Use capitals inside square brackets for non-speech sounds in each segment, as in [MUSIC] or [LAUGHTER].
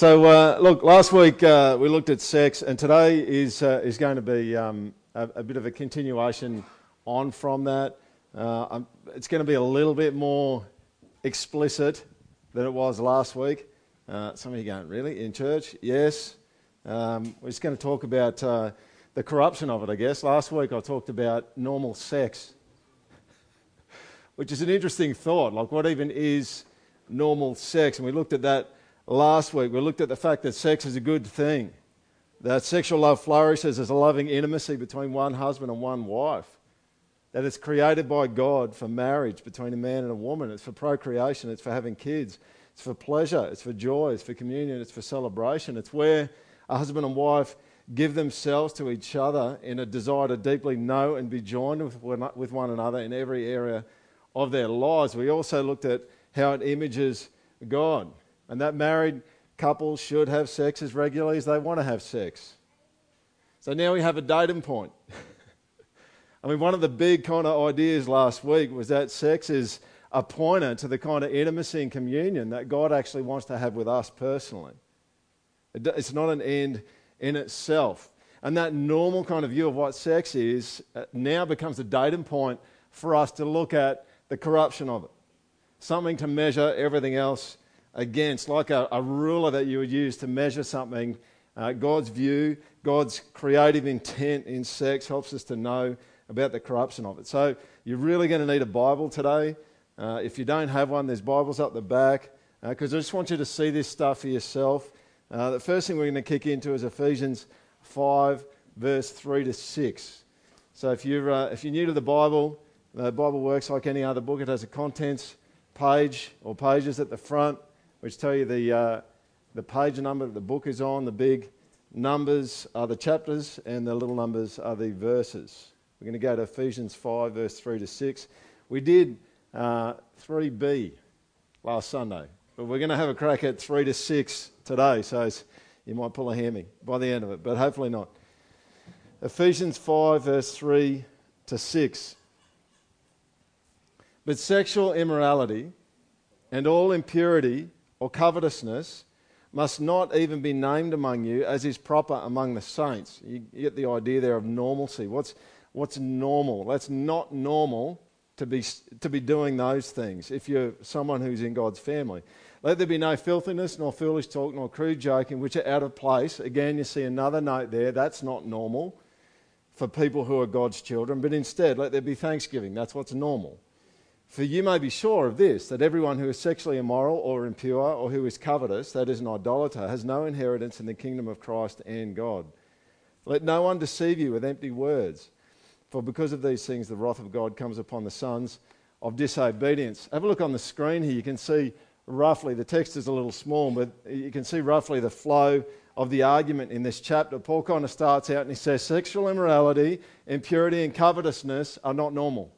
So, uh, look, last week uh, we looked at sex, and today is, uh, is going to be um, a, a, bit of a continuation on from that. Uh, it's going to be a little bit more explicit than it was last week. Uh, some of you going, really? In church? Yes. Um, we're just going to talk about uh, the corruption of it, I guess. Last week I talked about normal sex, [LAUGHS] which is an interesting thought. Like, what even is normal sex? And we looked at that last week. We looked at the fact that sex is a good thing, that sexual love flourishes as a loving intimacy between one husband and one wife, that it's created by God for marriage between a man and a woman, it's for procreation, it's for having kids, it's for pleasure, it's for joy, it's for communion, it's for celebration. It's where a husband and wife give themselves to each other in a desire to deeply know and be joined with one, another in every area of their lives. We also looked at how it images God and that married couples should have sex as regularly as they want to have sex. So now we have a datum point. [LAUGHS] I mean, one of the big kind of ideas last week was that sex is a pointer to the kind of intimacy and communion that God actually wants to have with us personally. It's not an end in itself. And that normal kind of view of what sex is uh, now becomes a datum point for us to look at the corruption of it. Something to measure everything else against, like a, a ruler that you would use to measure something. Uh, God's view, God's creative intent in sex helps us to know about the corruption of it. So you're really going to need a Bible today. Uh, if you don't have one, there's Bibles up the back because uh, I just want you to see this stuff for yourself. Uh, the first thing we're going to kick into is Ephesians 5, verse 3 to 6. So if you're, uh, if you're new to the Bible, the Bible works like any other book. It has a contents page or pages at the front which tell you the, uh, the page number that the book is on. The big numbers are the chapters, and the little numbers are the verses. We're going to go to Ephesians 5, verse 3 to 6. We did uh, 3b last Sunday, but we're going to have a crack at 3 to 6 today, so you might pull a hammy by the end of it, but hopefully not. Ephesians 5, verse 3 to 6. But sexual immorality and all impurity or covetousness must not even be named among you as is proper among the saints. You get the idea there of normalcy. What's, what's normal? That's not normal to be, to be doing those things if you're someone who's in God's family. Let there be no filthiness, nor foolish talk, nor crude joking, which are out of place. Again, you see another note there. That's not normal for people who are God's children, but instead, let there be thanksgiving. That's what's normal. For you may be sure of this, that everyone who is sexually immoral or impure or who is covetous, that is an idolater, has no inheritance in the kingdom of Christ and God. Let no one deceive you with empty words, for because of these things the wrath of God comes upon the sons of disobedience. Have a look on the screen here. You can see roughly, the text is a little small, but you can see roughly the flow of the argument in this chapter. Paul kind of starts out and he says, Sexual immorality, impurity, and covetousness are not normal.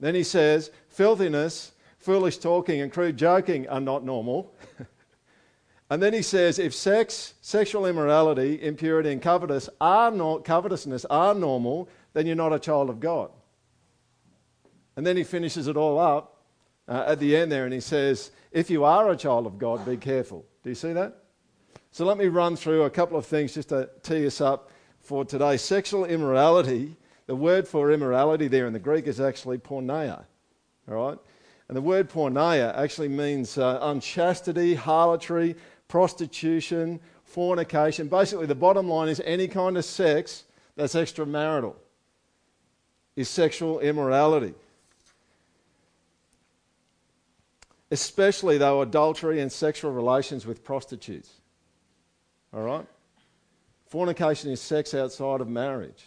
Then he says, filthiness, foolish talking, and crude joking are not normal. [LAUGHS] and then he says, if sex, sexual immorality, impurity, and covetous are not, covetousness are normal, then you're not a child of God. And then he finishes it all up uh, at the end there and he says, if you are a child of God, be careful. Do you see that? So let me run through a couple of things just to tee us up for today. Sexual immorality the word for immorality there in the Greek is actually porneia. All right? And the word porneia actually means uh, unchastity, harlotry, prostitution, fornication. Basically, the bottom line is any kind of sex that's extramarital is sexual immorality. Especially, though, adultery and sexual relations with prostitutes. All right? Fornication is sex outside of marriage.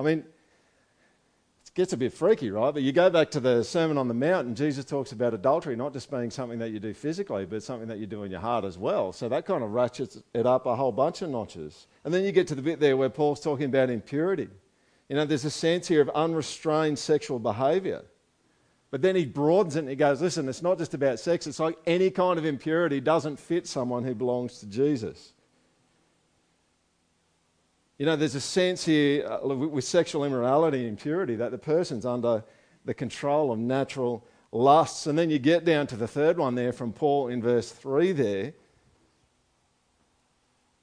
I mean, it gets a bit freaky, right? But you go back to the Sermon on the Mount, and Jesus talks about adultery not just being something that you do physically, but something that you do in your heart as well. So that kind of ratchets it up a whole bunch of notches. And then you get to the bit there where Paul's talking about impurity. You know, there's a sense here of unrestrained sexual behavior. But then he broadens it and he goes, listen, it's not just about sex. It's like any kind of impurity doesn't fit someone who belongs to Jesus. You know, there's a sense here uh, with sexual immorality and impurity that the person's under the control of natural lusts. And then you get down to the third one there from Paul in verse 3 there.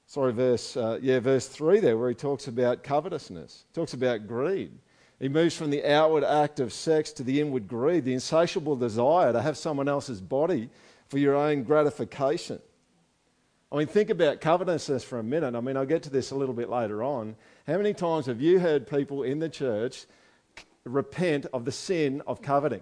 sorry, verse, uh, yeah, verse 3 there, where he talks about covetousness, talks about greed. He moves from the outward act of sex to the inward greed, the insatiable desire to have someone else's body for your own gratification. I mean, think about covetousness for a minute. I mean, I'll get to this a little bit later on. How many times have you heard people in the church repent of the sin of coveting?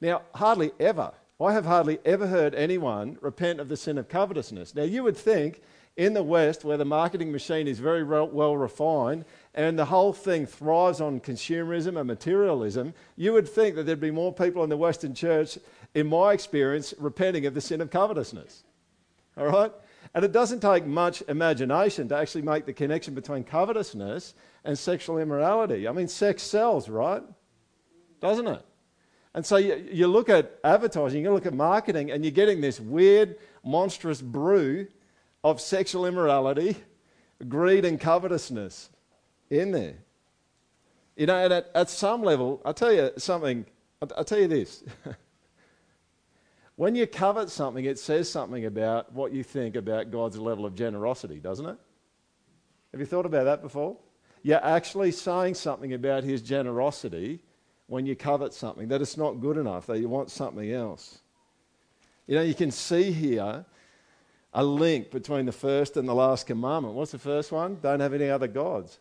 Now, hardly ever. I have hardly ever heard anyone repent of the sin of covetousness. Now, you would think in the West, where the marketing machine is very well refined and the whole thing thrives on consumerism and materialism, you would think that there'd be more people in the Western church, in my experience, repenting of the sin of covetousness. All right? And it doesn't take much imagination to actually make the connection between covetousness and sexual immorality. I mean, sex sells, right? Doesn't it? And so you, you look at advertising, you look at marketing, and you're getting this weird, monstrous brew of sexual immorality, greed, and covetousness in there. You know, and at, at some level, I'll tell you something, I'll, I'll tell you this. [LAUGHS] when you covet something, it says something about what you think about God's level of generosity, doesn't it? Have you thought about that before? You're actually saying something about his generosity when you covet something, that it's not good enough, that you want something else. You know, you can see here a link between the first and the last commandment. What's the first one? Don't have any other gods.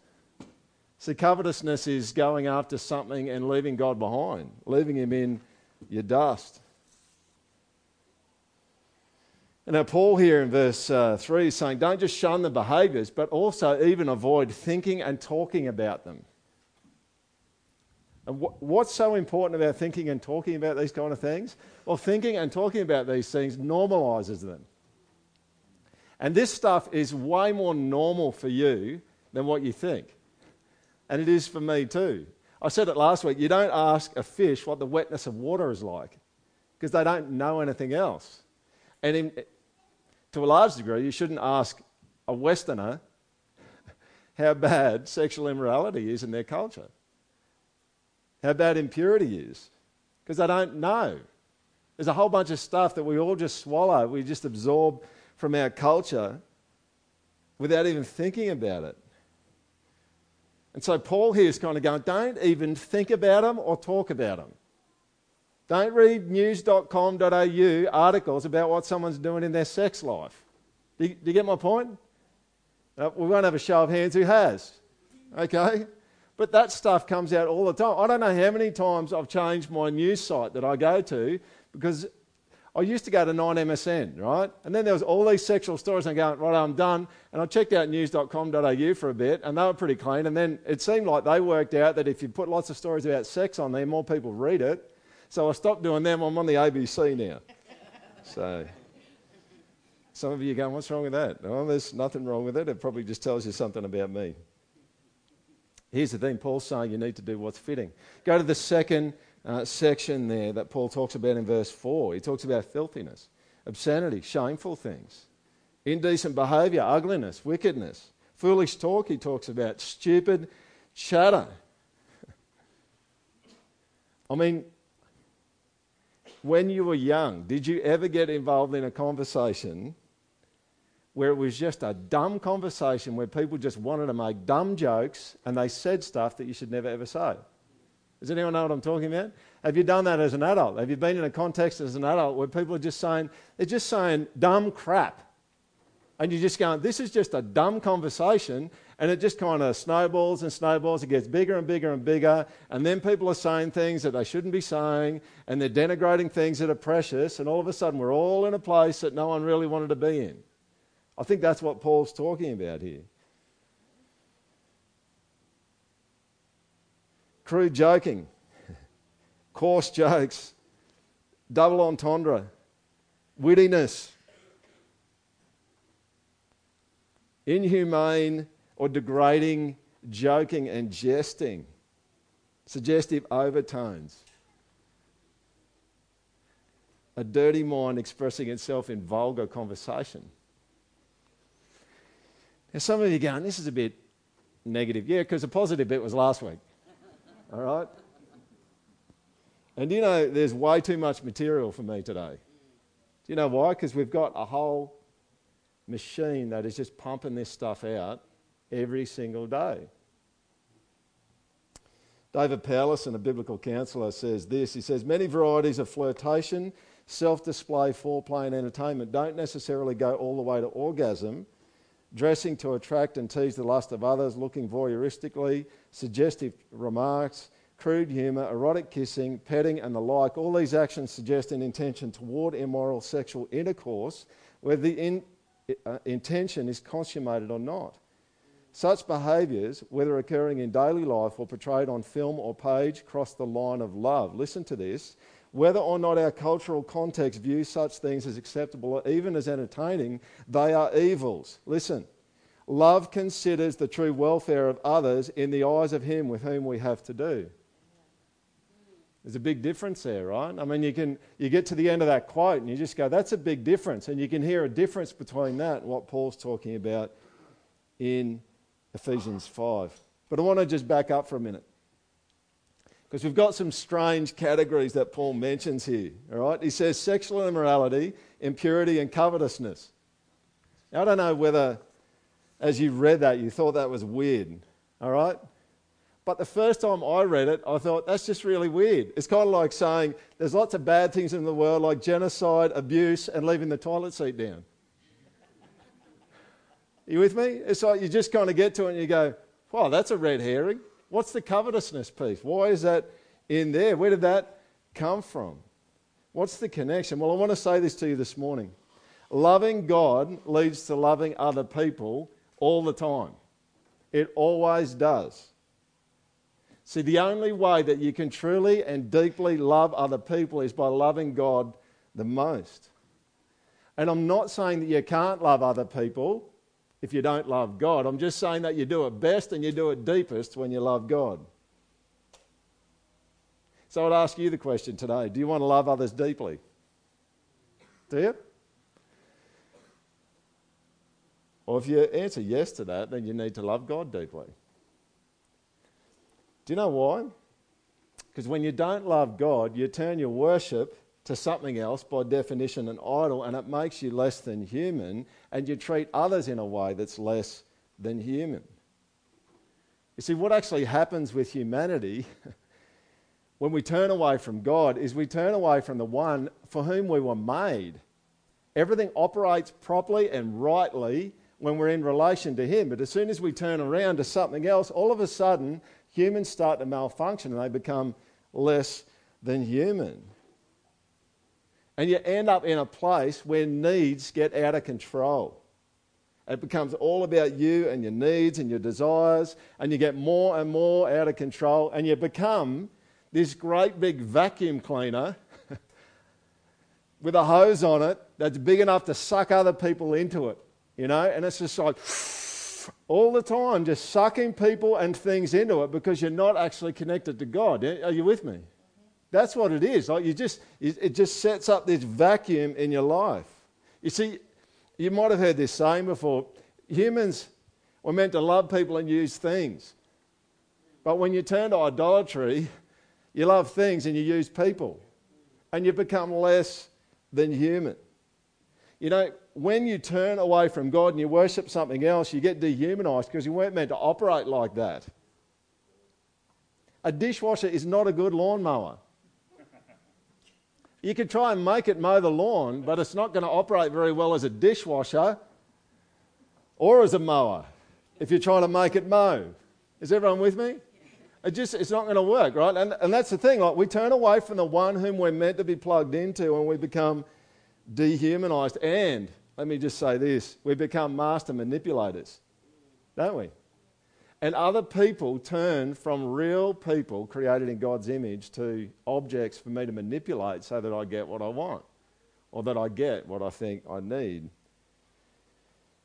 See, covetousness is going after something and leaving God behind, leaving Him in your dust. Now, Paul here in verse uh, 3 is saying, don't just shun the behaviors, but also even avoid thinking and talking about them. And what's so important about thinking and talking about these kind of things? Well, thinking and talking about these things normalizes them. And this stuff is way more normal for you than what you think. And it is for me too. I said it last week you don't ask a fish what the wetness of water is like because they don't know anything else. And in, to a large degree, you shouldn't ask a Westerner how bad sexual immorality is in their culture how bad impurity is because they don't know. There's a whole bunch of stuff that we all just swallow, we just absorb from our culture without even thinking about it. And so Paul here is kind of going, don't even think about them or talk about them. Don't read news.com.au articles about what someone's doing in their sex life. Do you, do you get my point? Uh, we won't have a show of hands who has. Okay? But that stuff comes out all the time. I don't know how many times I've changed my news site that I go to because I used to go to 9MSN, right? And then there was all these sexual stories, and I go, right, I'm done. And I checked out news.com.au for a bit, and they were pretty clean. And then it seemed like they worked out that if you put lots of stories about sex on there, more people read it. So I stopped doing them. I'm on the ABC now. so some of you are going, what's wrong with that? Oh, there's nothing wrong with it. It probably just tells you something about me. Here's the thing Paul's saying you need to do what's fitting. Go to the second uh, section there that Paul talks about in verse 4. He talks about filthiness, obscenity, shameful things, indecent behavior, ugliness, wickedness, foolish talk, he talks about, stupid chatter. [LAUGHS] I mean, when you were young, did you ever get involved in a conversation where it was just a dumb conversation where people just wanted to make dumb jokes and they said stuff that you should never ever say. Does anyone know what I'm talking about? Have you done that as an adult? Have you been in a context as an adult where people are just saying, they're just saying dumb crap? And you're just going, this is just a dumb conversation, and it just kind of snowballs and snowballs. It gets bigger and bigger and bigger, and then people are saying things that they shouldn't be saying, and they're denigrating things that are precious, and all of a sudden we're all in a place that no one really wanted to be in. I think that's what Paul's talking about here. Crude joking, [LAUGHS] coarse jokes, double entendre, wittiness, inhumane or degrading joking and jesting, suggestive overtones, a dirty mind expressing itself in vulgar conversation. Now, some of you are going, this is a bit negative. Yeah, because the positive bit was last week. All right? And you know, there's way too much material for me today. Do you know why? Because we've got a whole machine that is just pumping this stuff out every single day. David Powlison, a biblical counselor, says this. He says, Many varieties of flirtation, self display, foreplay, and entertainment don't necessarily go all the way to orgasm. Dressing to attract and tease the lust of others, looking voyeuristically, suggestive remarks, crude humour, erotic kissing, petting, and the like, all these actions suggest an intention toward immoral sexual intercourse, whether the in, uh, intention is consummated or not. Such behaviours, whether occurring in daily life or portrayed on film or page, cross the line of love. Listen to this. Whether or not our cultural context views such things as acceptable or even as entertaining, they are evils. Listen. Love considers the true welfare of others in the eyes of Him with whom we have to do. There's a big difference there, right? I mean, you can you get to the end of that quote and you just go, "That's a big difference," and you can hear a difference between that and what Paul's talking about in Ephesians five. But I want to just back up for a minute because we've got some strange categories that Paul mentions here. All right, he says sexual immorality, impurity, and covetousness. Now, I don't know whether, as you read that, you thought that was weird. All right. But the first time I read it, I thought, that's just really weird. It's kind of like saying there's lots of bad things in the world, like genocide, abuse, and leaving the toilet seat down. You with me? It's like you just kind of get to it and you go, wow, that's a red herring. What's the covetousness piece? Why is that in there? Where did that come from? What's the connection? Well, I want to say this to you this morning. Loving God leads to loving other people all the time. It always does. See, the only way that you can truly and deeply love other people is by loving God the most. And I'm not saying that you can't love other people if you don't love God. I'm just saying that you do it best and you do it deepest when you love God. So I'd ask you the question today do you want to love others deeply? Do you? Or if you answer yes to that, then you need to love God deeply. Do you know why? Because when you don't love God, you turn your worship to something else, by definition, an idol, and it makes you less than human, and you treat others in a way that's less than human. You see, what actually happens with humanity [LAUGHS] when we turn away from God is we turn away from the one for whom we were made. Everything operates properly and rightly when we're in relation to Him. But as soon as we turn around to something else, all of a sudden humans start to malfunction and they become less than human. And you end up in a place where needs get out of control. It becomes all about you and your needs and your desires, and you get more and more out of control, and you become this great big vacuum cleaner [LAUGHS] with a hose on it that's big enough to suck other people into it, you know, and it's just like [SNIFFS] all the time, just sucking people and things into it because you're not actually connected to God. Are you with me? That's what it is. Like you just, it just sets up this vacuum in your life. You see, you might have heard this saying before. Humans were meant to love people and use things. But when you turn to idolatry, you love things and you use people. And you become less than human. You know, when you turn away from God and you worship something else, you get dehumanized because you weren't meant to operate like that. A dishwasher is not a good lawnmower. You could try and make it mow the lawn, but it's not going to operate very well as a dishwasher or as a mower if you're trying to make it mow. Is everyone with me? It just, it's not going to work, right? And, and that's the thing. Like we turn away from the one whom we're meant to be plugged into and we become dehumanized and let me just say this we become master manipulators, don't we? And other people turn from real people created in God's image to objects for me to manipulate so that I get what I want or that I get what I think I need.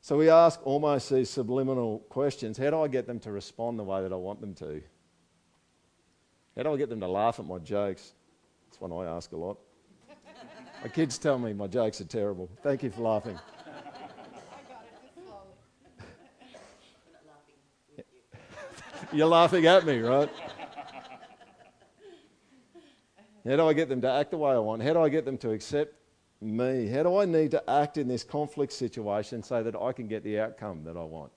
So we ask almost these subliminal questions how do I get them to respond the way that I want them to? How do I get them to laugh at my jokes? That's one I ask a lot. My kids tell me my jokes are terrible. Thank you for laughing. You're laughing at me, right? How do I get them to act the way I want? How do I get them to accept me? How do I need to act in this conflict situation so that I can get the outcome that I want?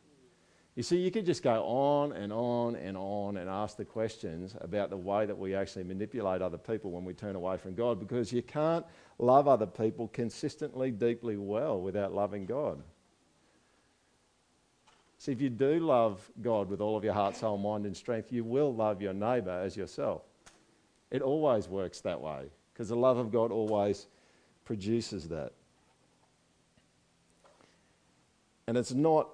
You see, you could just go on and on and on and ask the questions about the way that we actually manipulate other people when we turn away from God because you can't love other people consistently, deeply well without loving God. See, if you do love God with all of your heart, soul, mind, and strength, you will love your neighbour as yourself. It always works that way because the love of God always produces that. And it's not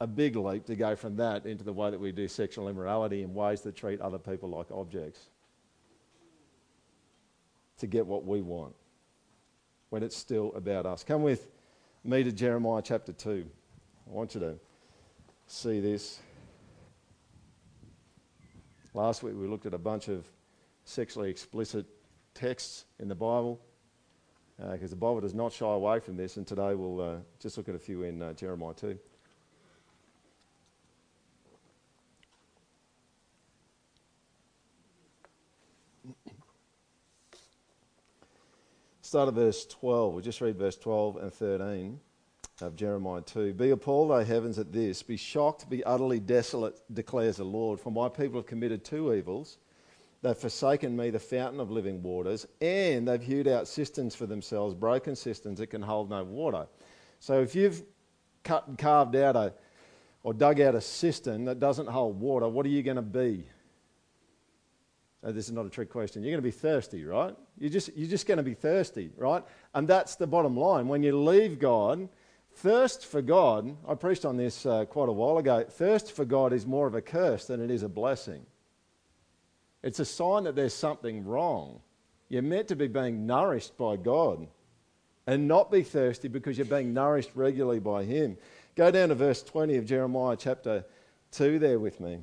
a big leap to go from that into the way that we do sexual immorality in ways that treat other people like objects to get what we want when it's still about us. Come with me to Jeremiah chapter 2. I want you to see this. Last week we looked at a bunch of sexually explicit texts in the Bible because uh, the Bible does not shy away from this, and today we'll uh, just look at a few in uh, Jeremiah 2. Start at verse 12. We'll just read verse 12 and 13 of Jeremiah 2. Be appalled, O heavens, at this. Be shocked, be utterly desolate, declares the Lord. For my people have committed two evils. They've forsaken me, the fountain of living waters, and they've hewed out cisterns for themselves, broken cisterns that can hold no water. So if you've cut and carved out a, or dug out a cistern that doesn't hold water, what are you going to be? Oh, this is not a trick question. You're going to be thirsty, right? You're just, you're just going to be thirsty, right? And that's the bottom line. When you leave God, thirst for God, I preached on this uh, quite a while ago, thirst for God is more of a curse than it is a blessing. It's a sign that there's something wrong. You're meant to be being nourished by God and not be thirsty because you're being nourished regularly by Him. Go down to verse 20 of Jeremiah chapter 2 there with me.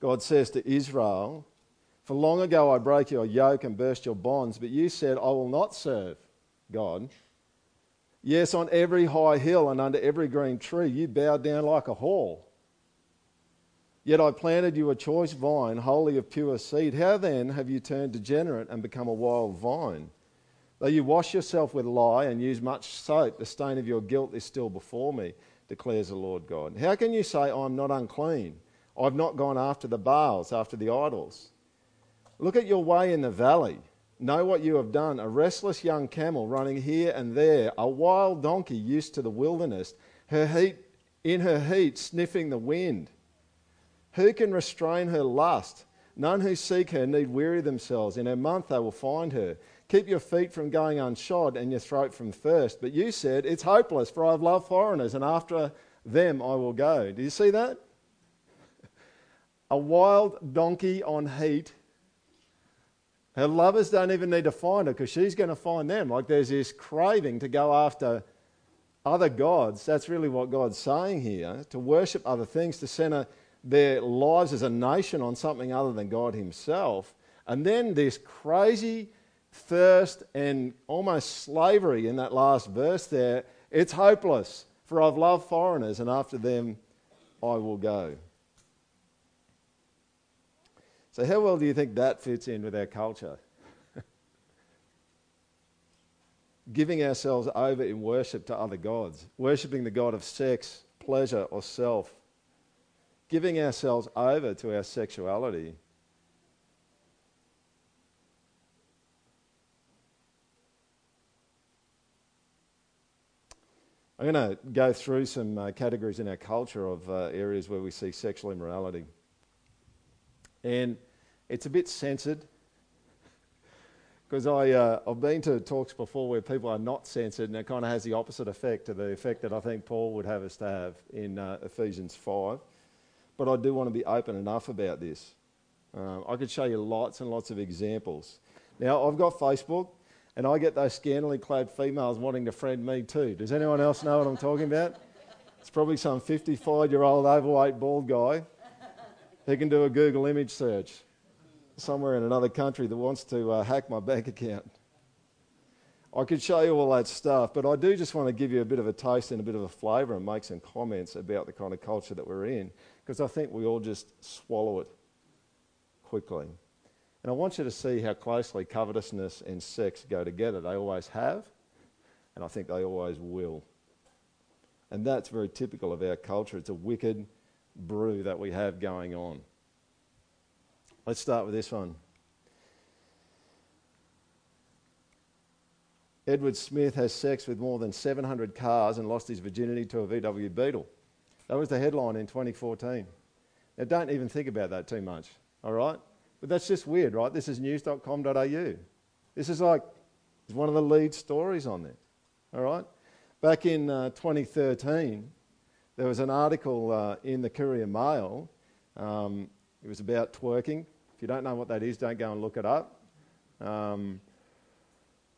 God says to Israel, For long ago I broke your yoke and burst your bonds, but you said, I will not serve God. Yes, on every high hill and under every green tree you bowed down like a whore. Yet I planted you a choice vine, wholly of pure seed. How then have you turned degenerate and become a wild vine? Though you wash yourself with lye and use much soap, the stain of your guilt is still before me, declares the Lord God. How can you say, I'm not unclean? I've not gone after the Baals, after the idols. Look at your way in the valley. Know what you have done. A restless young camel running here and there, a wild donkey used to the wilderness, her heat, in her heat sniffing the wind. Who can restrain her lust? None who seek her need weary themselves. In a month they will find her. Keep your feet from going unshod and your throat from thirst. But you said, It's hopeless, for I have loved foreigners, and after them I will go. Do you see that? [LAUGHS] a wild donkey on heat. Her lovers don't even need to find her because she's going to find them. Like there's this craving to go after other gods. That's really what God's saying here to worship other things, to center their lives as a nation on something other than God Himself. And then this crazy thirst and almost slavery in that last verse there. It's hopeless, for I've loved foreigners, and after them I will go. So, how well do you think that fits in with our culture? [LAUGHS] Giving ourselves over in worship to other gods, worshipping the God of sex, pleasure, or self, giving ourselves over to our sexuality. I'm going to go through some uh, categories in our culture of uh, areas where we see sexual immorality. And it's a bit censored because uh, I've been to talks before where people are not censored and it kind of has the opposite effect to the effect that I think Paul would have us to have in uh, Ephesians 5. But I do want to be open enough about this. Um, I could show you lots and lots of examples. Now, I've got Facebook and I get those scantily clad females wanting to friend me too. Does anyone else know what I'm talking about? It's probably some 55 year old overweight bald guy he can do a Google image search somewhere in another country that wants to uh, hack my bank account. I could show you all that stuff, but I do just want to give you a bit of a taste and a bit of a flavour and make some comments about the kind of culture that we're in, because I think we all just swallow it quickly. And I want you to see how closely covetousness and sex go together. They always have, and I think they always will. And that's very typical of our culture. It's a wicked brew that we have going on. Let's start with this one. Edward Smith has sex with more than 700 cars and lost his virginity to a VW Beetle. That was the headline in 2014. Now, don't even think about that too much, all right? But that's just weird, right? This is news.com.au. This is like it's one of the lead stories on there, all right? Back in uh, 2013, there was an article uh, in the Courier Mail. Um, it was about twerking. If you don't know what that is, don't go and look it up. Um,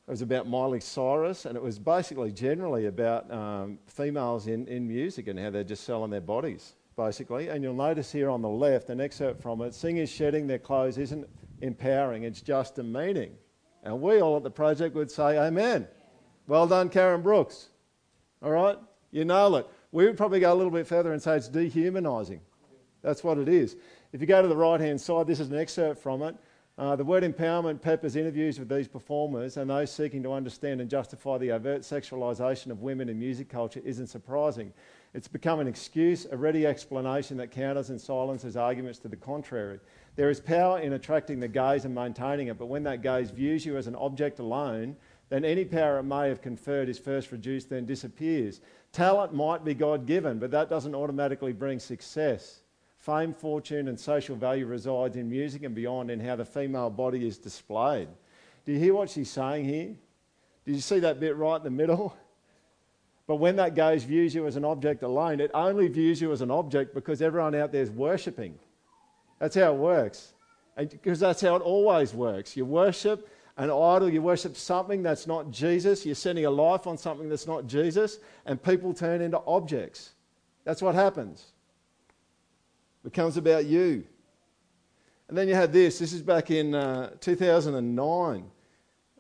it was about Miley Cyrus, and it was basically generally about um, females in, in music and how they're just selling their bodies, basically. And you'll notice here on the left an excerpt from it singers shedding their clothes isn't empowering, it's just demeaning. And we all at the project would say, Amen. Well done, Karen Brooks. All right? You nail it. We would probably go a little bit further and say it's dehumanising. That's what it is. If you go to the right hand side, this is an excerpt from it. Uh, the word empowerment peppers interviews with these performers and those seeking to understand and justify the overt sexualisation of women in music culture isn't surprising. It's become an excuse, a ready explanation that counters and silences arguments to the contrary. There is power in attracting the gaze and maintaining it, but when that gaze views you as an object alone, then any power it may have conferred is first reduced, then disappears. Talent might be God given, but that doesn't automatically bring success. Fame, fortune, and social value resides in music and beyond in how the female body is displayed. Do you hear what she's saying here? Did you see that bit right in the middle? But when that gaze views you as an object alone, it only views you as an object because everyone out there is worshipping. That's how it works. And because that's how it always works. You worship an idol, you worship something that's not Jesus, you're sending a life on something that's not Jesus, and people turn into objects. That's what happens It becomes about you. And then you had this. This is back in uh, 2009.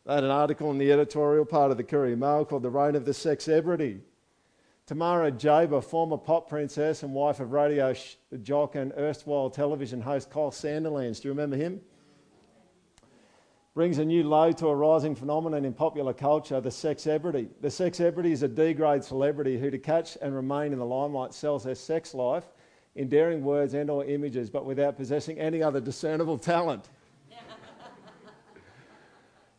They had an article in the editorial part of the Courier Mail called The Reign of the Sex Sexebrity. Tamara Jaber, former pop princess and wife of radio sh- jock and erstwhile television host Kyle Sandilands, do you remember him? Brings a new low to a rising phenomenon in popular culture, the sexebrity. The sexebrity is a D-grade celebrity who, to catch and remain in the limelight, sells their sex life in daring words and or images, but without possessing any other discernible talent. [LAUGHS]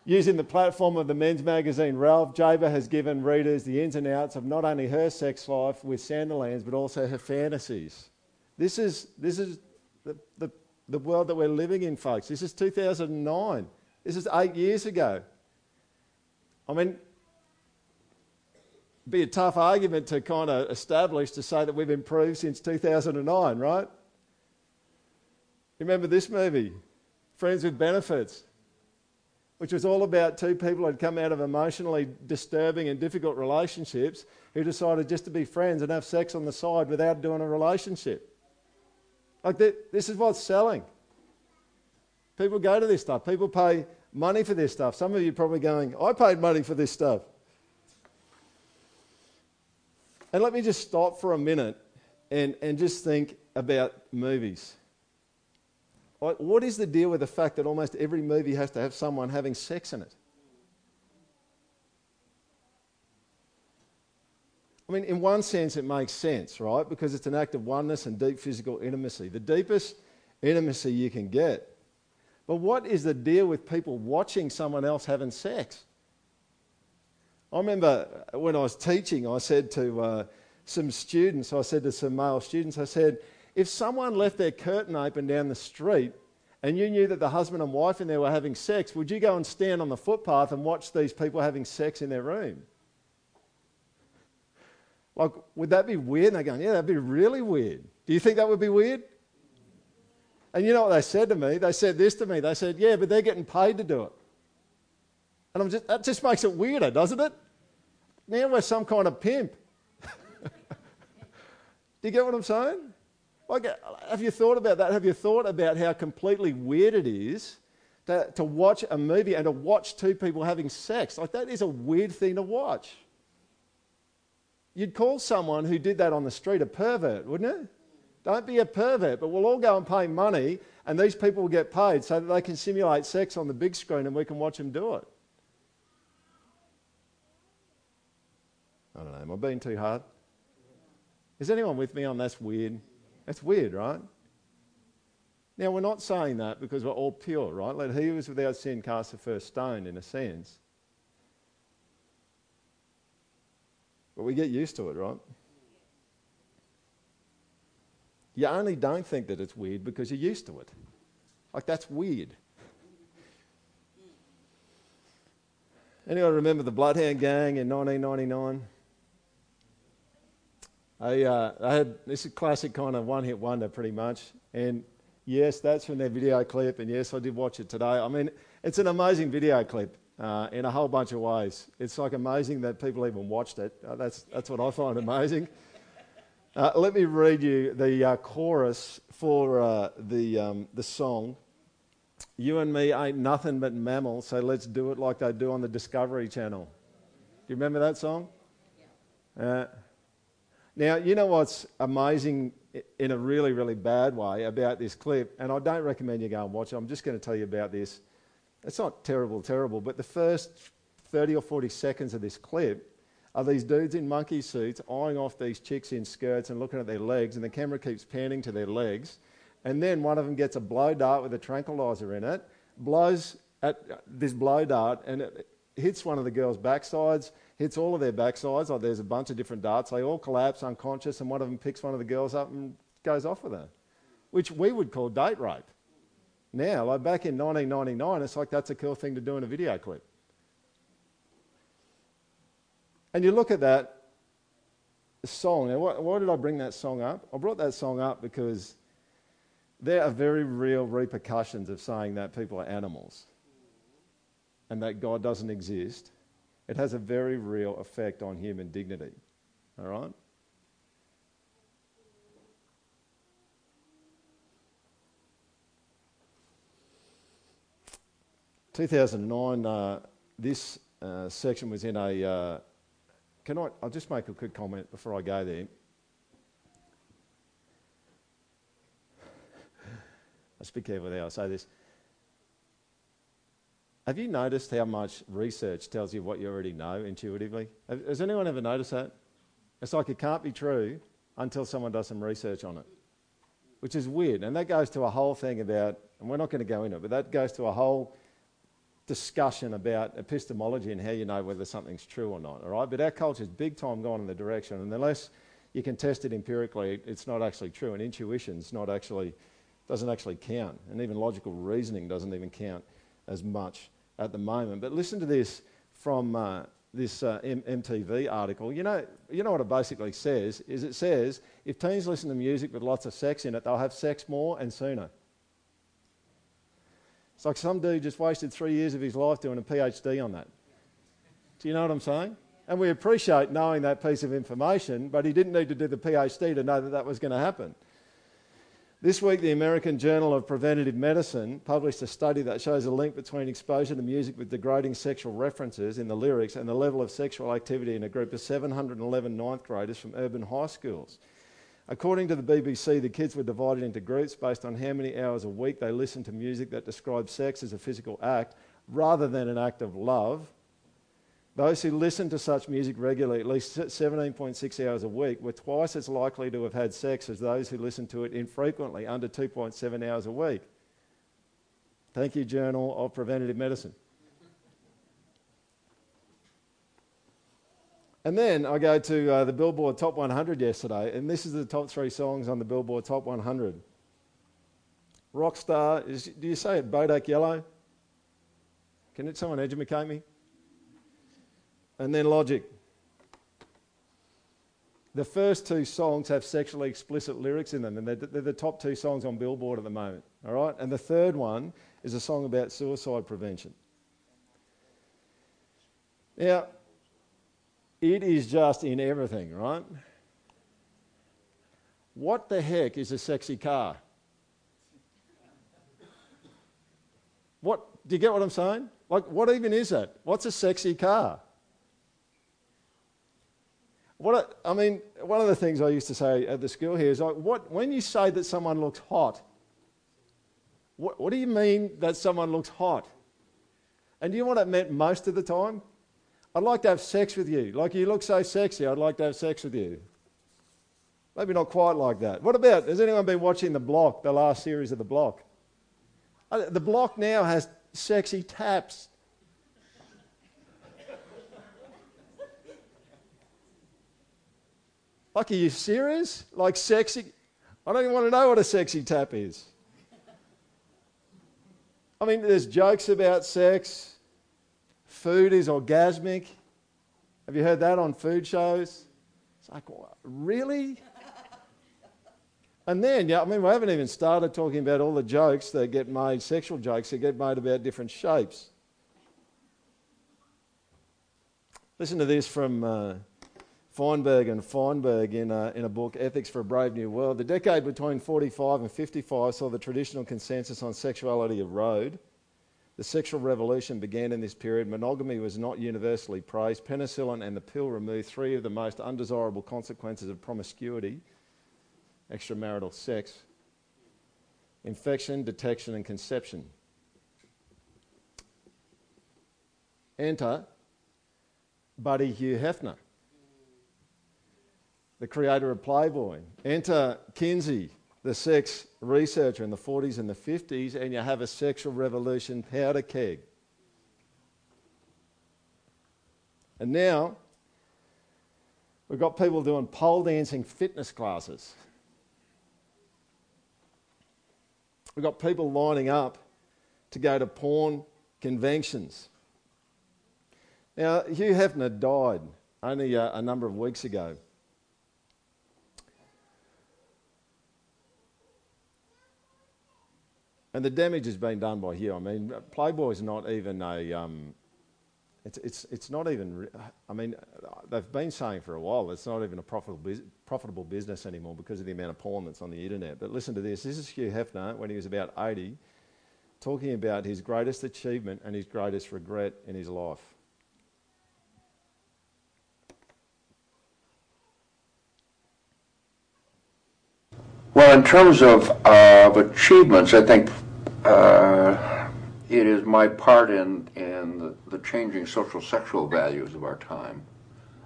Using the platform of the men's magazine Ralph, Jaber has given readers the ins and outs of not only her sex life with Sandilands, but also her fantasies. This is, this is the, the, the world that we're living in, folks. This is 2009. This is eight years ago. I mean, be a tough argument to kind of establish to say that we've improved since 2009, right? Remember this movie, Friends with Benefits, which was all about two people who had come out of emotionally disturbing and difficult relationships who decided just to be friends and have sex on the side without doing a relationship. Like, this is what's selling. People go to this stuff, people pay money for this stuff. Some of you probably going, I paid money for this stuff. And let me just stop for a minute and, and just think about movies. What is the deal with the fact that almost every movie has to have someone having sex in it? I mean, in one sense, it makes sense, right? Because it's an act of oneness and deep physical intimacy, the deepest intimacy you can get. But what is the deal with people watching someone else having sex? I remember when I was teaching, I said to uh, some students, I said to some male students, I said, if someone left their curtain open down the street and you knew that the husband and wife in there were having sex, would you go and stand on the footpath and watch these people having sex in their room? Like, would that be weird? And they're going, yeah, that'd be really weird. Do you think that would be weird? And you know what they said to me? They said this to me. They said, yeah, but they're getting paid to do it. And I'm just, that just makes it weirder, doesn't it? Now we're some kind of pimp. [LAUGHS] Do you get what I'm saying? Like, have you thought about that? Have you thought about how completely weird it is to, to watch a movie and to watch two people having sex? Like, that is a weird thing to watch. You'd call someone who did that on the street a pervert, wouldn't you? Don't be a pervert, but we'll all go and pay money And these people will get paid so that they can simulate sex on the big screen and we can watch them do it. I don't know, am I being too hard? Is anyone with me on that's weird? That's weird, right? Now, we're not saying that because we're all pure, right? Let he who is without sin cast the first stone, in a sense. But we get used to it, right? You only don't think that it's weird because you're used to it. Like, that's weird. Anyone remember the Bloodhound Gang in 1999? I, uh, I had this is classic kind of one hit wonder, pretty much. And yes, that's from their video clip. And yes, I did watch it today. I mean, it's an amazing video clip uh, in a whole bunch of ways. It's like amazing that people even watched it. Uh, that's, that's what I find amazing. Uh, let me read you the uh, chorus for uh, the, um, the song. You and me ain't nothing but mammals, so let's do it like they do on the Discovery Channel. Do you remember that song? Yeah. Uh, now, you know what's amazing in a really, really bad way about this clip, and I don't recommend you go and watch it. I'm just going to tell you about this. It's not terrible, terrible, but the first 30 or 40 seconds of this clip are these dudes in monkey suits eyeing off these chicks in skirts and looking at their legs, and the camera keeps panning to their legs. And then one of them gets a blow dart with a tranquilizer in it, blows at this blow dart, and it hits one of the girls' backsides, hits all of their backsides. Like there's a bunch of different darts. They all collapse unconscious, and one of them picks one of the girls up and goes off with her, which we would call date rape. Now, like back in 1999, it's like that's a cool thing to do in a video clip. And you look at that song. Now, why, why did I bring that song up? I brought that song up because there are very real repercussions of saying that people are animals and that God doesn't exist. It has a very real effect on human dignity. All right? Two thousand nine. Uh, this uh, section was in a uh, can I, I'll just make a quick comment before I go there. [LAUGHS] Let's be careful there, I say this. Have you noticed how much research tells you what you already know intuitively? Has anyone ever noticed that? It's like it can't be true until someone does some research on it, which is weird. And that goes to a whole thing about, and we're not going to go into it, but that goes to a whole discussion about epistemology and how you know whether something's true or not, all right? But our culture's big time gone in the direction, and unless you can test it empirically, it's not actually true, and intuition's not actually, doesn't actually count, and even logical reasoning doesn't even count as much at the moment. But listen to this from uh, this uh, M- MTV article. You know, you know what it basically says? Is it says if teens listen to music with lots of sex in it, they'll have sex more and sooner. Like some dude just wasted three years of his life doing a PhD on that. Do you know what I'm saying? And we appreciate knowing that piece of information, but he didn't need to do the PhD to know that that was going to happen. This week, the American Journal of Preventive Medicine published a study that shows a link between exposure to music with degrading sexual references in the lyrics and the level of sexual activity in a group of 711 ninth graders from urban high schools. According to the BBC, the kids were divided into groups based on how many hours a week they listened to music that described sex as a physical act rather than an act of love. Those who listened to such music regularly, at least 17.6 hours a week, were twice as likely to have had sex as those who listened to it infrequently, under 2.7 hours a week. Thank you, Journal of Preventative Medicine. And then I go to uh, the Billboard Top 100 yesterday, and this is the top three songs on the Billboard Top 100. Rockstar, is, do you say it Bodak Yellow? Can it, someone educate me? And then Logic. The first two songs have sexually explicit lyrics in them, and they're, they're the top two songs on Billboard at the moment. All right? And the third one is a song about suicide prevention. Now, it is just in everything, right? What the heck is a sexy car? What do you get what I'm saying? Like, what even is it? What's a sexy car? What I mean, one of the things I used to say at the school here is like, what when you say that someone looks hot, What, what do you mean that someone looks hot? And do you know what it meant most of the time? I'd like to have sex with you. Like you look so sexy, I'd like to have sex with you. Maybe not quite like that. What about, has anyone been watching The Block, the last series of The Block? Uh, the Block now has sexy taps. Like, are you serious? Like, sexy? I don't even want to know what a sexy tap is. I mean, there's jokes about sex. Food is orgasmic. Have you heard that on food shows? It's like, really? And then, yeah, I mean, we haven't even started talking about all the jokes that get made, sexual jokes that get made about different shapes. Listen to this from uh, Feinberg and Feinberg in a, in a book, Ethics for a Brave New World. The decade between 45 and 55 saw the traditional consensus on sexuality erode. The sexual revolution began in this period. Monogamy was not universally praised. Penicillin and the pill removed three of the most undesirable consequences of promiscuity extramarital sex, infection, detection, and conception. Enter Buddy Hugh Hefner, the creator of Playboy. Enter Kinsey, the sex researcher in the 40s and the 50s, and you have a sexual revolution powder keg. And now, we've got people doing pole dancing fitness classes. We've got people lining up to go to porn conventions. Now, Hugh Hefner died only a, a number of weeks ago. And the damage has been done by Hugh. I mean, Playboy's not even a, um, it's, it's, it's not even, I mean, they've been saying for a while it's not even a profitable, profitable business anymore because of the amount of porn that's on the internet. But listen to this this is Hugh Hefner when he was about 80, talking about his greatest achievement and his greatest regret in his life. Well, in terms of, uh, of achievements, I think. Uh, it is my part in, in the, changing social sexual values of our time.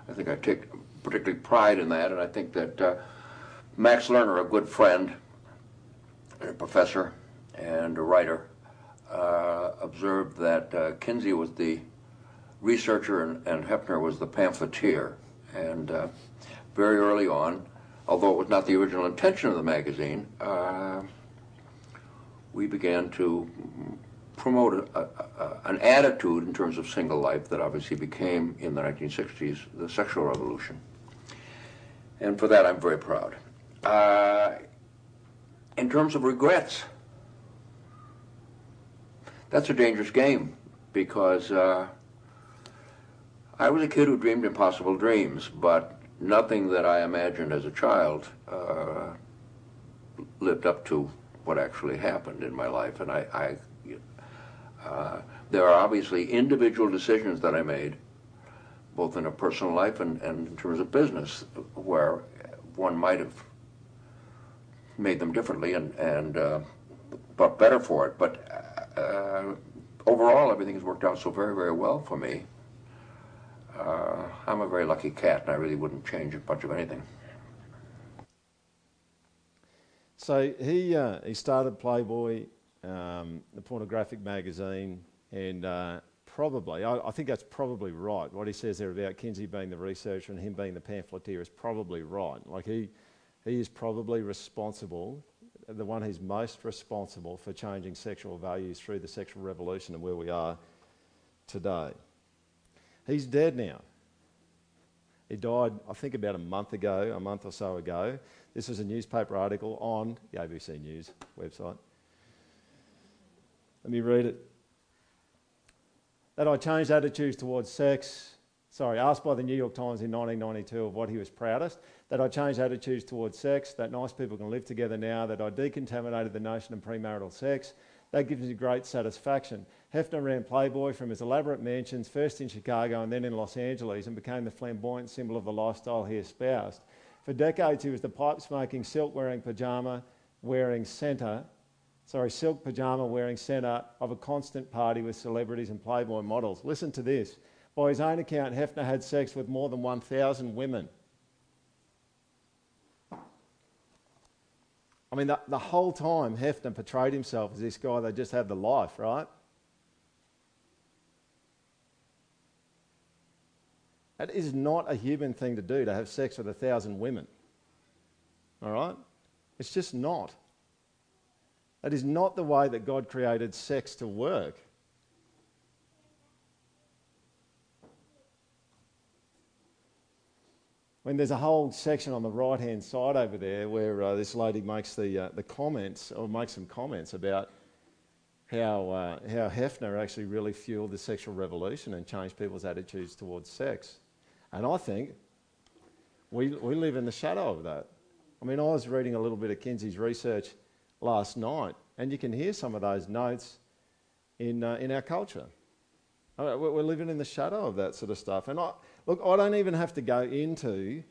I think I take particularly pride in that, and I think that uh, Max Lerner, a good friend, a professor, and a writer, uh, observed that uh, Kinsey was the researcher and, and, Hefner was the pamphleteer. And uh, very early on, although it was not the original intention of the magazine, uh, we began to promote a, a, an attitude in terms of single life that obviously became, in the 1960s, the sexual revolution. And for that, I'm very proud. Uh, in terms of regrets, that's a dangerous game because uh, I was a kid who dreamed impossible dreams, but nothing that I imagined as a child uh, lived up to what actually happened in my life. And I, I uh, there are obviously individual decisions that I made, both in a personal life and, and in terms of business, where one might have made them differently and, and uh, but better for it. But uh, overall, everything has worked out so very, very well for me. Uh, I'm a very lucky cat, and I really wouldn't change a bunch of anything. So he uh, he started Playboy um, the pornographic magazine, and uh, probably, I, I, think that's probably right. What he says there about Kinsey being the researcher and him being the pamphleteer is probably right. Like he, he is probably responsible, the one who's most responsible for changing sexual values through the sexual revolution and where we are today. He's dead now. He died, I think, about a month ago, a month or so ago. This was a newspaper article on the ABC News website. Let me read it. That I changed attitudes towards sex. Sorry, asked by the New York Times in 1992 of what he was proudest. That I changed attitudes towards sex, that nice people can live together now, that I decontaminated the notion of premarital sex. That gives me great satisfaction. Hefner ran Playboy from his elaborate mansions, first in Chicago and then in Los Angeles, and became the flamboyant symbol of the lifestyle he espoused. For decades, he was the pipe smoking, silk wearing, pajama wearing centre sorry, silk pajama wearing centre of a constant party with celebrities and Playboy models. Listen to this. By his own account, Hefner had sex with more than 1,000 women. I mean, the, the whole time Hefner portrayed himself as this guy that just had the life, right? That is not a human thing to do to have sex with a thousand women. All right? It's just not. That is not the way that God created sex to work. When there's a whole section on the right hand side over there where uh, this lady makes the, uh, the comments, or makes some comments about how, uh, how Hefner actually really fueled the sexual revolution and changed people's attitudes towards sex. And I think we, we live in the shadow of that. I mean, I was reading a little bit of Kinsey's research last night, and you can hear some of those notes in, uh, in our culture. We're living in the shadow of that sort of stuff. And I, look, I don't even have to go into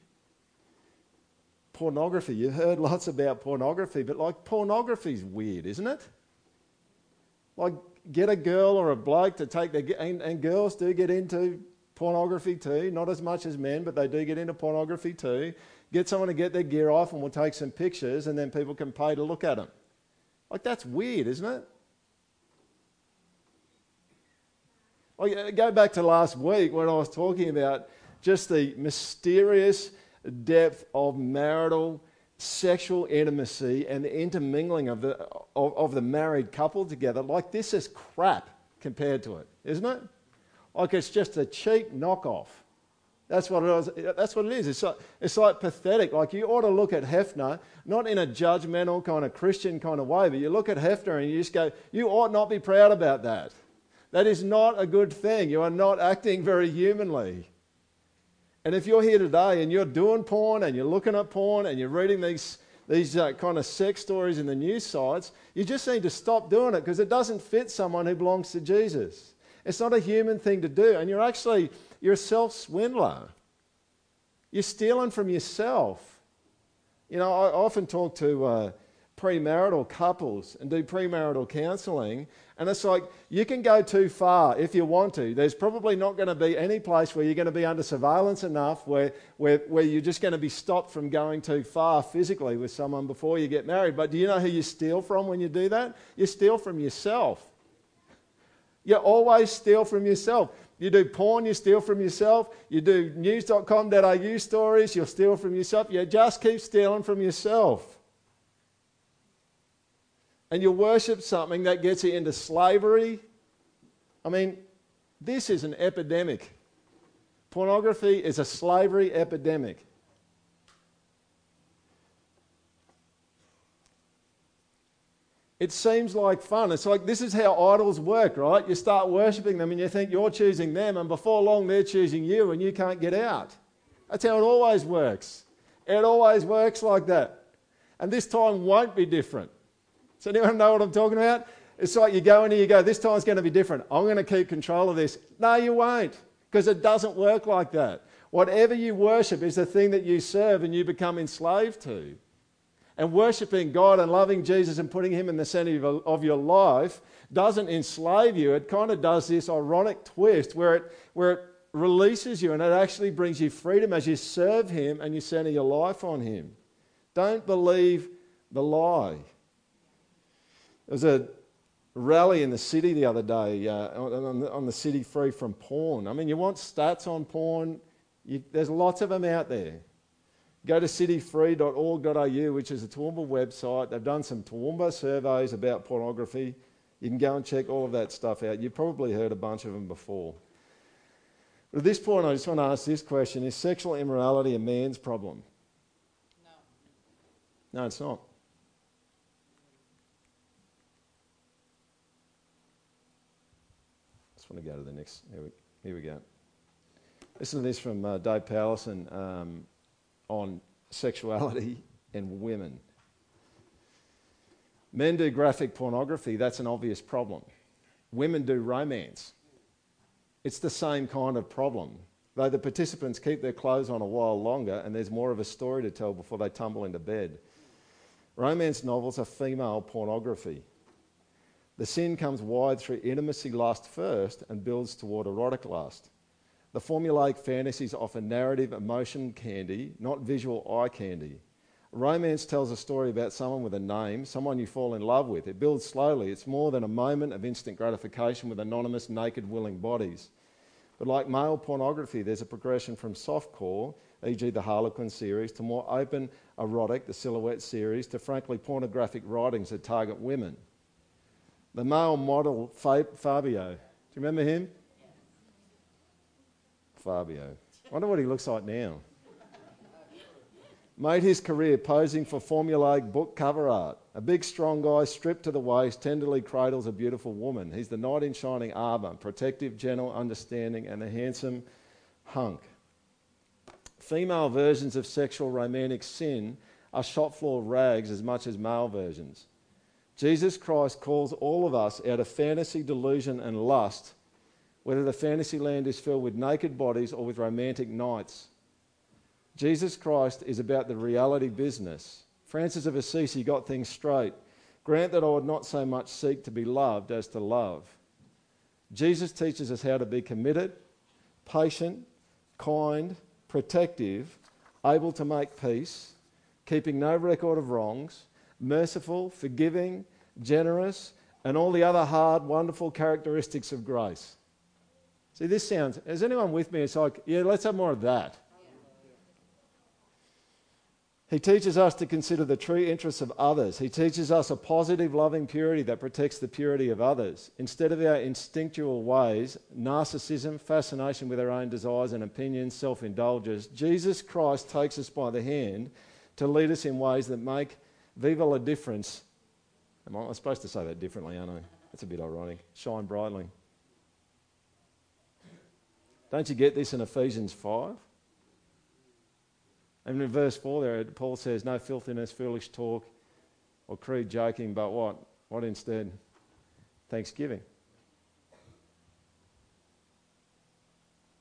pornography. You've heard lots about pornography, but like pornography's weird, isn't it? Like, get a girl or a bloke to take their. And, and girls do get into pornography too, not as much as men, but they do get into pornography too. Get someone to get their gear off and we'll take some pictures and then people can pay to look at them. Like, that's weird, isn't it? Like, uh, go back to last week when I was talking about just the mysterious depth of marital sexual intimacy and the intermingling of the, of, of the married couple together. Like, this is crap compared to it, isn't it? Like it's just a cheap knockoff. That's what it is. That's what it is. It's like, it's like pathetic. Like you ought to look at Hefner, not in a judgmental kind of Christian kind of way, but you look at Hefner and you just go, you ought not be proud about that. That is not a good thing. You are not acting very humanly. And if you're here today and you're doing porn and you're looking at porn and you're reading these, these uh, kind of sex stories in the news sites, you just need to stop doing it because it doesn't fit someone who belongs to Jesus. It's not a human thing to do. And you're actually, you're a self swindler. You're stealing from yourself. You know, I often talk to uh, premarital couples and do premarital counselling, and it's like you can go too far if you want to. There's probably not going to be any place where you're going to be under surveillance enough where, where, where you're just going to be stopped from going too far physically with someone before you get married. But do you know who you steal from when you do that? You steal from yourself. You always steal from yourself. You do porn, you steal from yourself. You do news.com.au stories, you'll steal from yourself. You just keep stealing from yourself. And you worship something that gets you into slavery. I mean, this is an epidemic. Pornography is a slavery epidemic. It seems like fun. It's like this is how idols work, right? You start worshipping them and you think you're choosing them, and before long they're choosing you and you can't get out. That's how it always works. It always works like that. And this time won't be different. Does anyone know what I'm talking about? It's like you go in and you go, this time's going to be different. I'm going to keep control of this. No, you won't, because it doesn't work like that. Whatever you worship is the thing that you serve and you become enslaved to and worshiping God and loving Jesus and putting Him in the center of your life doesn't enslave you. It kind of does this ironic twist where it, where it releases you and it actually brings you freedom as you serve Him and you center your life on Him. Don't believe the lie. There was a rally in the city the other day uh, on, the, on, the, city free from porn. I mean, you want stats on porn? You, there's lots of them out there. Go to cityfree.org.au, which is a Toowoomba website. They've done some Toowoomba surveys about pornography. You can go and check all of that stuff out. You've probably heard a bunch of them before. But at this point, I just want to ask this question Is sexual immorality a man's problem? No. No, it's not. I just want to go to the next. Here we, here we go. Listen to this from uh, Dave Powlison. Um, on sexuality and women. Men do graphic pornography, that's an obvious problem. Women do romance. It's the same kind of problem. Though the participants keep their clothes on a while longer and there's more of a story to tell before they tumble into bed. Romance novels are female pornography. The sin comes wide through intimacy lust first and builds toward erotic lust. The formulaic fantasies offer narrative emotion candy, not visual eye candy. Romance tells a story about someone with a name, someone you fall in love with. It builds slowly. It's more than a moment of instant gratification with anonymous, naked, willing bodies. But like male pornography, there's a progression from softcore, e.g., the Harlequin series, to more open, erotic, the Silhouette series, to frankly pornographic writings that target women. The male model Fabio, do you remember him? Fabio. I wonder what he looks like now made his career posing for formulaic book cover art. A big, strong guy, stripped to the waist, tenderly cradles a beautiful woman. He's the knight in shining armour, protective, gentle, understanding, and a handsome hunk. Female versions of sexual romantic sin are shop floor rags as much as male versions. Jesus Christ calls all of us out of fantasy, delusion, and lust, whether the fantasy land is filled with naked bodies or with romantic nights. Jesus Christ is about the reality business. Francis of Assisi got things straight. Grant that I would not so much seek to be loved as to love. Jesus teaches us how to be committed, patient, kind, protective, able to make peace, keeping no record of wrongs, merciful, forgiving, generous, and all the other hard, wonderful characteristics of grace. See, this sounds, is anyone with me? It's like, yeah, let's have more of that. He teaches us to consider the true interests of others. He teaches us a positive, loving purity that protects the purity of others. Instead of our instinctual ways, narcissism, fascination with our own desires and opinions, self indulgence, Jesus Christ takes us by the hand to lead us in ways that make viva la difference. Am I supposed to say that differently, aren't I? That's a bit ironic. Shine brightly. Don't you get this in Ephesians 5? And in verse 4 there, Paul says, No filthiness, foolish talk, or crude joking, but what? What instead? Thanksgiving.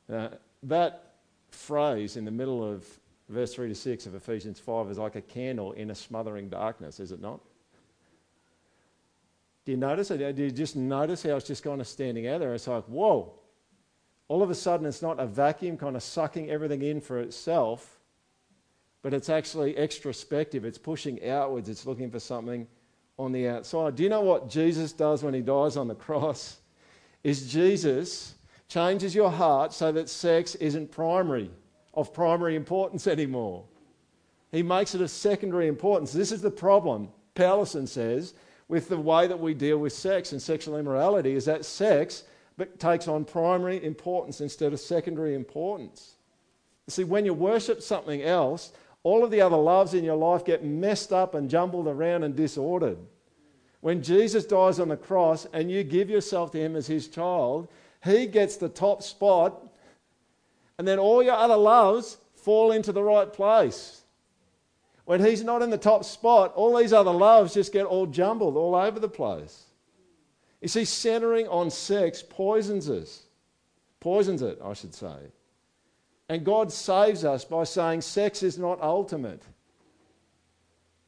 Now, that phrase in the middle of verse 3 to 6 of Ephesians 5 is like a candle in a smothering darkness, is it not? Do you notice it? Do you just notice how it's just kind of standing out there? It's like, whoa. All of a sudden, it's not a vacuum kind of sucking everything in for itself but it's actually extrospective. It's pushing outwards, it's looking for something on the outside. Do you know what Jesus does when he dies on the cross? Is Jesus changes your heart so that sex isn't primary, of primary importance anymore. He makes it of secondary importance. This is the problem, Powlison says, with the way that we deal with sex and sexual immorality is that sex but takes on primary importance instead of secondary importance. See, when you worship something else, all of the other loves in your life get messed up and jumbled around and disordered. When Jesus dies on the cross and you give yourself to Him as His child, He gets the top spot, and then all your other loves fall into the right place. When He's not in the top spot, all these other loves just get all jumbled all over the place. You see, centering on sex poisons us. Poisons it, I should say. And God saves us by saying sex is not ultimate.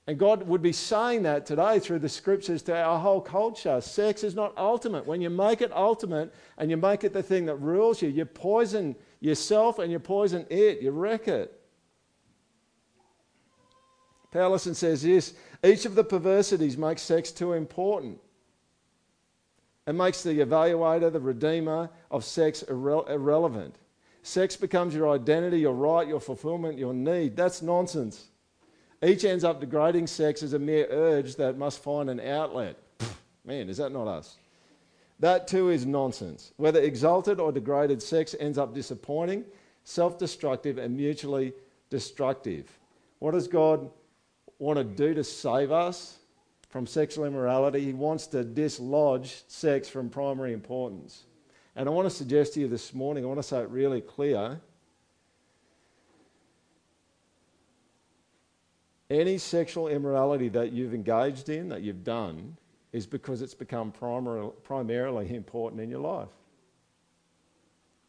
And God would be saying that today through the scriptures to our whole culture. Sex is not ultimate. When you make it ultimate and you make it the thing that rules you, you poison yourself and you poison it, you wreck it. Powlison says this each of the perversities makes sex too important. It makes the evaluator, the redeemer of sex irre- irrelevant. Sex becomes your identity, your right, your fulfillment, your need. That's nonsense. Each ends up degrading sex as a mere urge that must find an outlet. Man, is that not us? That too is nonsense. Whether exalted or degraded, sex ends up disappointing, self destructive, and mutually destructive. What does God want to do to save us from sexual immorality? He wants to dislodge sex from primary importance. And I want to suggest to you this morning, I want to say it really clear. Any sexual immorality that you've engaged in, that you've done, is because it's become primar- primarily important in your life.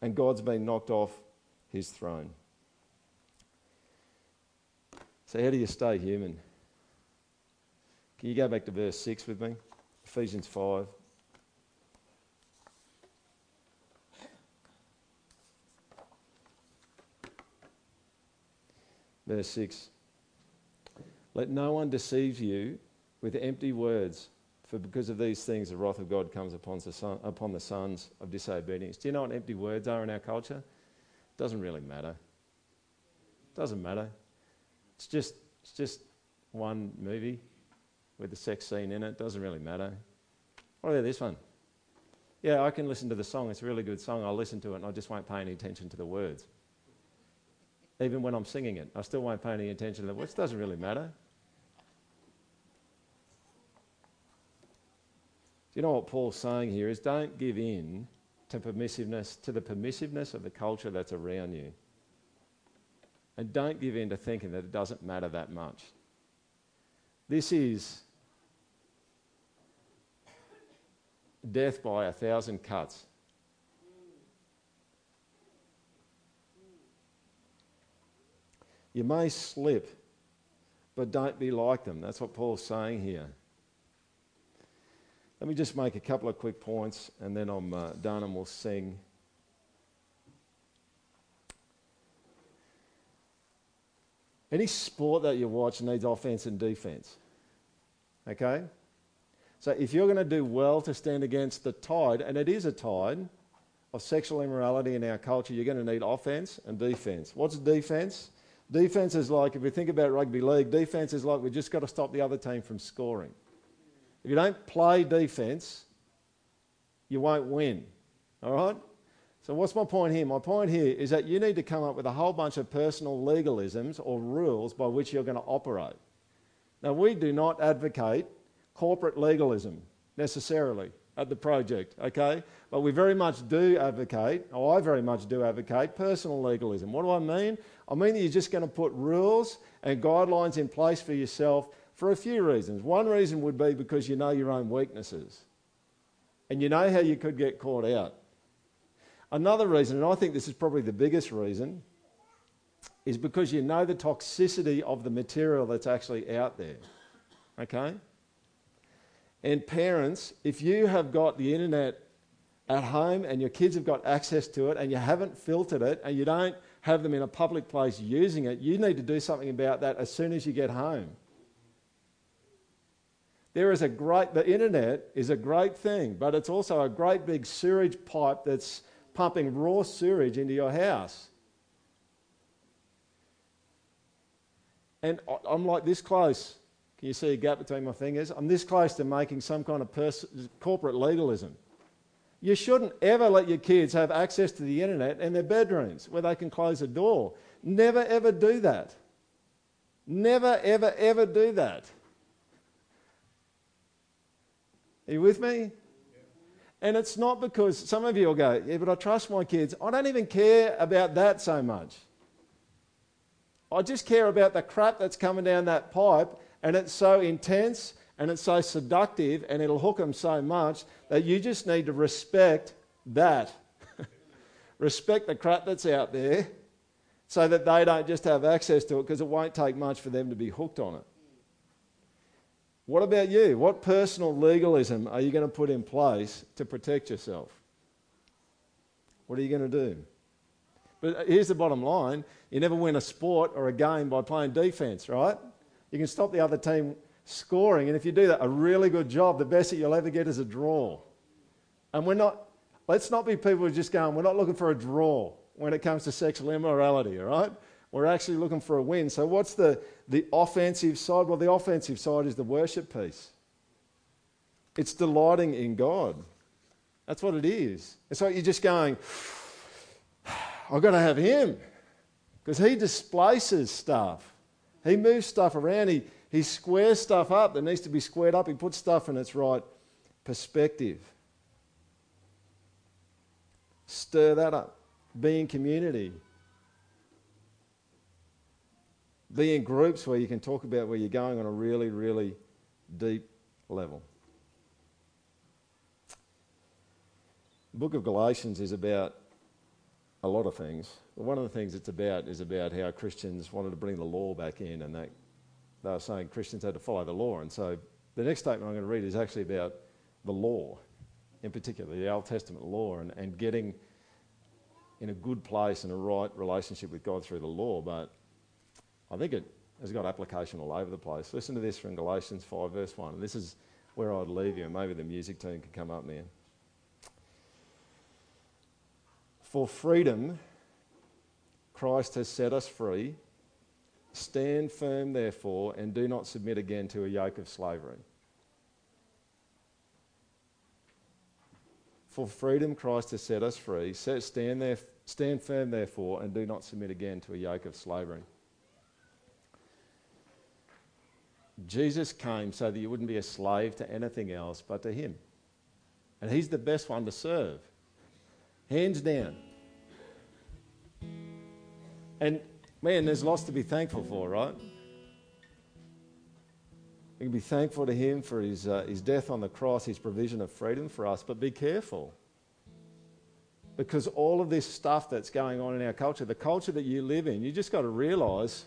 And God's been knocked off his throne. So, how do you stay human? Can you go back to verse 6 with me? Ephesians 5. Verse 6. Let no one deceive you with empty words, for because of these things the wrath of God comes upon the, son, upon the sons of disobedience. Do you know what empty words are in our culture? Doesn't really matter. Doesn't matter. It's just, it's just one movie with the sex scene in it. Doesn't really matter. What about this one? Yeah, I can listen to the song. It's a really good song. I'll listen to it and I just won't pay any attention to the words. Even when I'm singing it, I still won't pay any attention to the words. Doesn't really matter. Do you know what Paul's saying here is don't give in to permissiveness, to the permissiveness of the culture that's around you. And don't give in to thinking that it doesn't matter that much. This is death by a thousand cuts. You may slip, but don't be like them. That's what Paul's saying here. Let me just make a couple of quick points and then I'm uh, done and we'll sing. Any sport that you watch needs offense and defense. Okay? So if you're going to do well to stand against the tide, and it is a tide of sexual immorality in our culture, you're going to need offense and defense. What's defense? Defense is like, if we think about rugby league, defense is like we've just got to stop the other team from scoring. If you don't play defense, you won't win. All right? So, what's my point here? My point here is that you need to come up with a whole bunch of personal legalisms or rules by which you're going to operate. Now, we do not advocate corporate legalism necessarily at the project, okay? But we very much do advocate, or I very much do advocate, personal legalism. What do I mean? I mean that you're just going to put rules and guidelines in place for yourself for a few reasons. One reason would be because you know your own weaknesses and you know how you could get caught out. Another reason, and I think this is probably the biggest reason, is because you know the toxicity of the material that's actually out there. Okay? And parents, if you have got the internet at home and your kids have got access to it and you haven't filtered it and you don't have them in a public place using it, you need to do something about that as soon as you get home. There is a great, the internet is a great thing, but it's also a great big sewage pipe that's pumping raw sewage into your house. And I'm like this close can you see a gap between my fingers? I'm this close to making some kind of pers- corporate legalism. You shouldn't ever let your kids have access to the internet in their bedrooms where they can close a door. Never ever do that. Never ever ever do that. Are you with me? And it's not because some of you will go, yeah, but I trust my kids. I don't even care about that so much. I just care about the crap that's coming down that pipe and it's so intense and it's so seductive and it'll hook them so much that you just need to respect that. [LAUGHS] respect the crap that's out there so that they don't just have access to it because it won't take much for them to be hooked on it. What about you? What personal legalism are you going to put in place to protect yourself? What are you going to do? But here's the bottom line you never win a sport or a game by playing defense, right? You can stop the other team scoring, and if you do that, a really good job, the best that you'll ever get is a draw. And we're not, let's not be people who are just going, we're not looking for a draw when it comes to sexual immorality, all right? We're actually looking for a win. So, what's the, the offensive side? Well, the offensive side is the worship piece. It's delighting in God. That's what it is. It's like you're just going, I've got to have Him because He displaces stuff. He moves stuff around. He, he squares stuff up that needs to be squared up. He puts stuff in its right perspective. Stir that up. Be in community. Be in groups where you can talk about where you're going on a really, really deep level. Book of Galatians is about a lot of things. But one of the things it's about is about how Christians wanted to bring the law back in, and that they were saying Christians had to follow the law. And so the next statement I'm going to read is actually about the law, in particular, the Old Testament law, and, and getting in a good place and a right relationship with God through the law. But I think it has got application all over the place. Listen to this from Galatians 5, verse 1. This is where I'd leave you, and maybe the music team could come up now. For freedom, Christ has set us free. Stand firm, therefore, and do not submit again to a yoke of slavery. For freedom, Christ has set us free. Stand, there, stand firm, therefore, and do not submit again to a yoke of slavery. Jesus came so that you wouldn't be a slave to anything else but to Him. And He's the best one to serve. Hands down. And man, there's lots to be thankful for, right? We can be thankful to Him for his, uh, his death on the cross, His provision of freedom for us, but be careful. Because all of this stuff that's going on in our culture, the culture that you live in, you just got to realize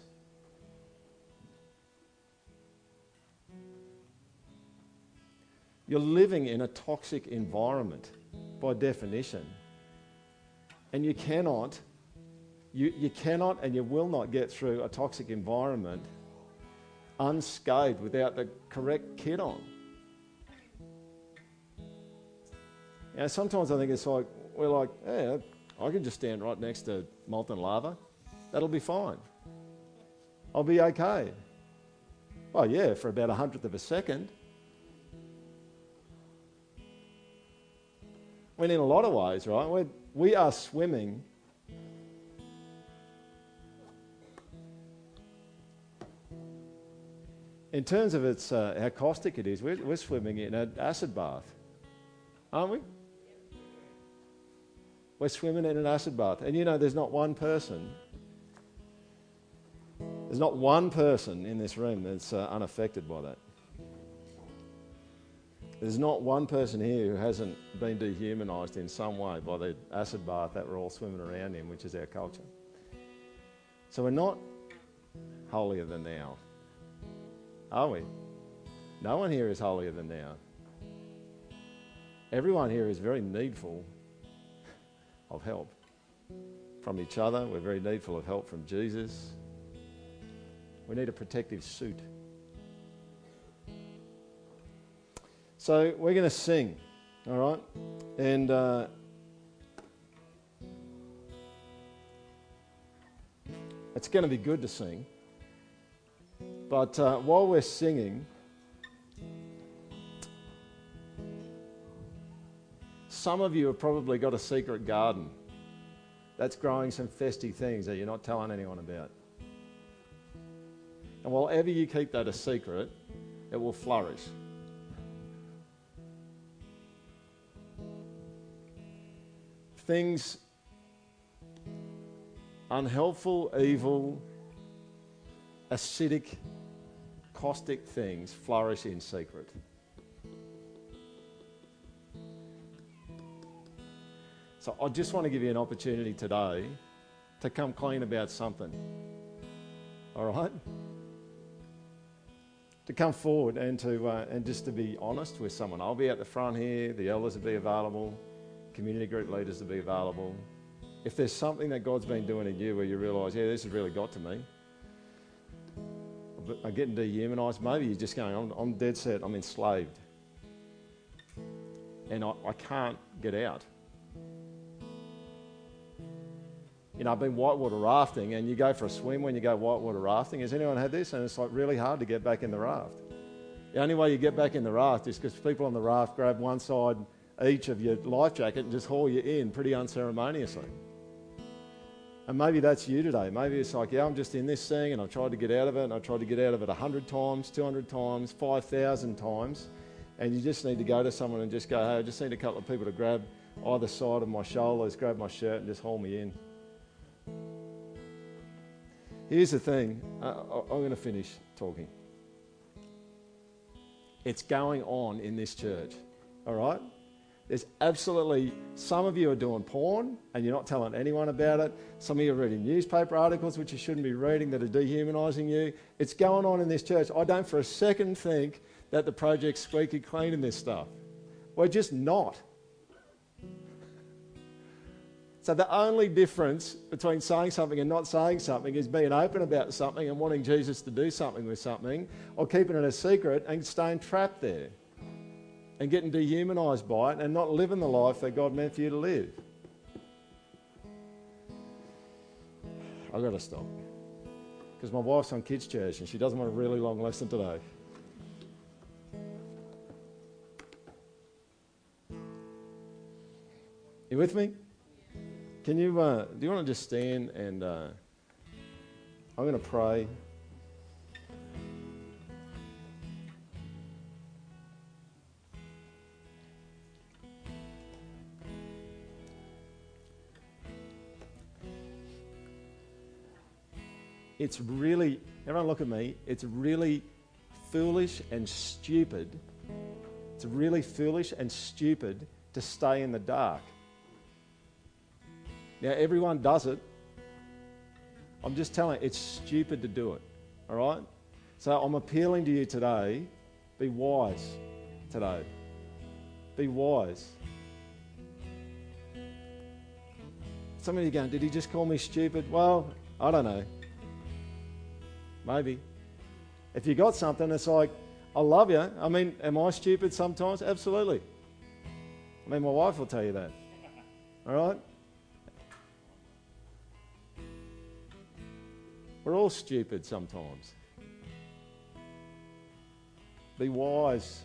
you're living in a toxic environment by definition. And you cannot, you, you cannot and you will not get through a toxic environment unscathed without the correct kit on. You know, sometimes I think it's like, we're like, yeah, I can just stand right next to molten lava. That'll be fine. I'll be okay. Well, yeah, for about a hundredth of a second. When in a lot of ways, right, we're, we are swimming in terms of its, uh, how caustic it is, we're, we're swimming in an acid bath, aren't we? We're swimming in an acid bath. And you know, there's not one person, there's not one person in this room that's uh, unaffected by that. There's not one person here who hasn't been dehumanised in some way by the acid bath that we're all swimming around in, which is our culture. So we're not holier than thou. Are we? No one here is holier than thou. Everyone here is very needful of help from each other. We're very needful of help from Jesus. We need a protective suit. So we're going to sing, all right? And uh, it's going to be good to sing. But uh, while we're singing, some of you have probably got a secret garden that's growing some festy things that you're not telling anyone about. And while ever you keep that a secret, it will flourish. Things unhelpful, evil, acidic, caustic things flourish in secret. So I just want to give you an opportunity today to come clean about something. All right? To come forward and to uh, and just to be honest with someone. I'll be at the front here. The elders will be available. Community group leaders to be available. If there's something that God's been doing in you where you realise, yeah, this has really got to me, I'm getting dehumanised. Maybe you're just going, I'm, I'm dead set, I'm enslaved. And I, I can't get out. You know, I've been whitewater rafting, and you go for a swim when you go whitewater rafting. Has anyone had this? And it's like really hard to get back in the raft. The only way you get back in the raft is because people on the raft grab one side each of your life jacket and just haul you in pretty unceremoniously. And maybe that's you today. Maybe it's like, yeah, I'm just in this thing and I've tried to get out of it and I've tried to get out of it 100 times, 200 times, 5,000 times. And you just need to go to someone and just go, hey, I just need a couple of people to grab either side of my shoulders, grab my shirt and just haul me in. Here's the thing uh, I'm going to finish talking. It's going on in this church, all right? There's absolutely, some of you are doing porn and you're not telling anyone about it. Some of you are reading newspaper articles which you shouldn't be reading that are dehumanising you. It's going on in this church. I don't for a second think that the project's squeaky clean in this stuff. We're just not. So the only difference between saying something and not saying something is being open about something and wanting Jesus to do something with something, or keeping it a secret and staying trapped there and getting dehumanized by it and not living the life that God meant for you to live. I've got to stop because my wife's on kids' church and she doesn't want a really long lesson today. You with me? Can you, uh, do you want to just stand and uh, I'm going to pray. It's really, everyone look at me, it's really foolish and stupid. It's really foolish and stupid to stay in the dark. Now, everyone does it. I'm just telling you, it's stupid to do it. All right? So I'm appealing to you today be wise today. Be wise. Some of you going, did he just call me stupid? Well, I don't know. Maybe. If you got something, it's like, I love you. I mean, am I stupid sometimes? Absolutely. I mean, my wife will tell you that. [LAUGHS] All right? We're all stupid sometimes. Be wise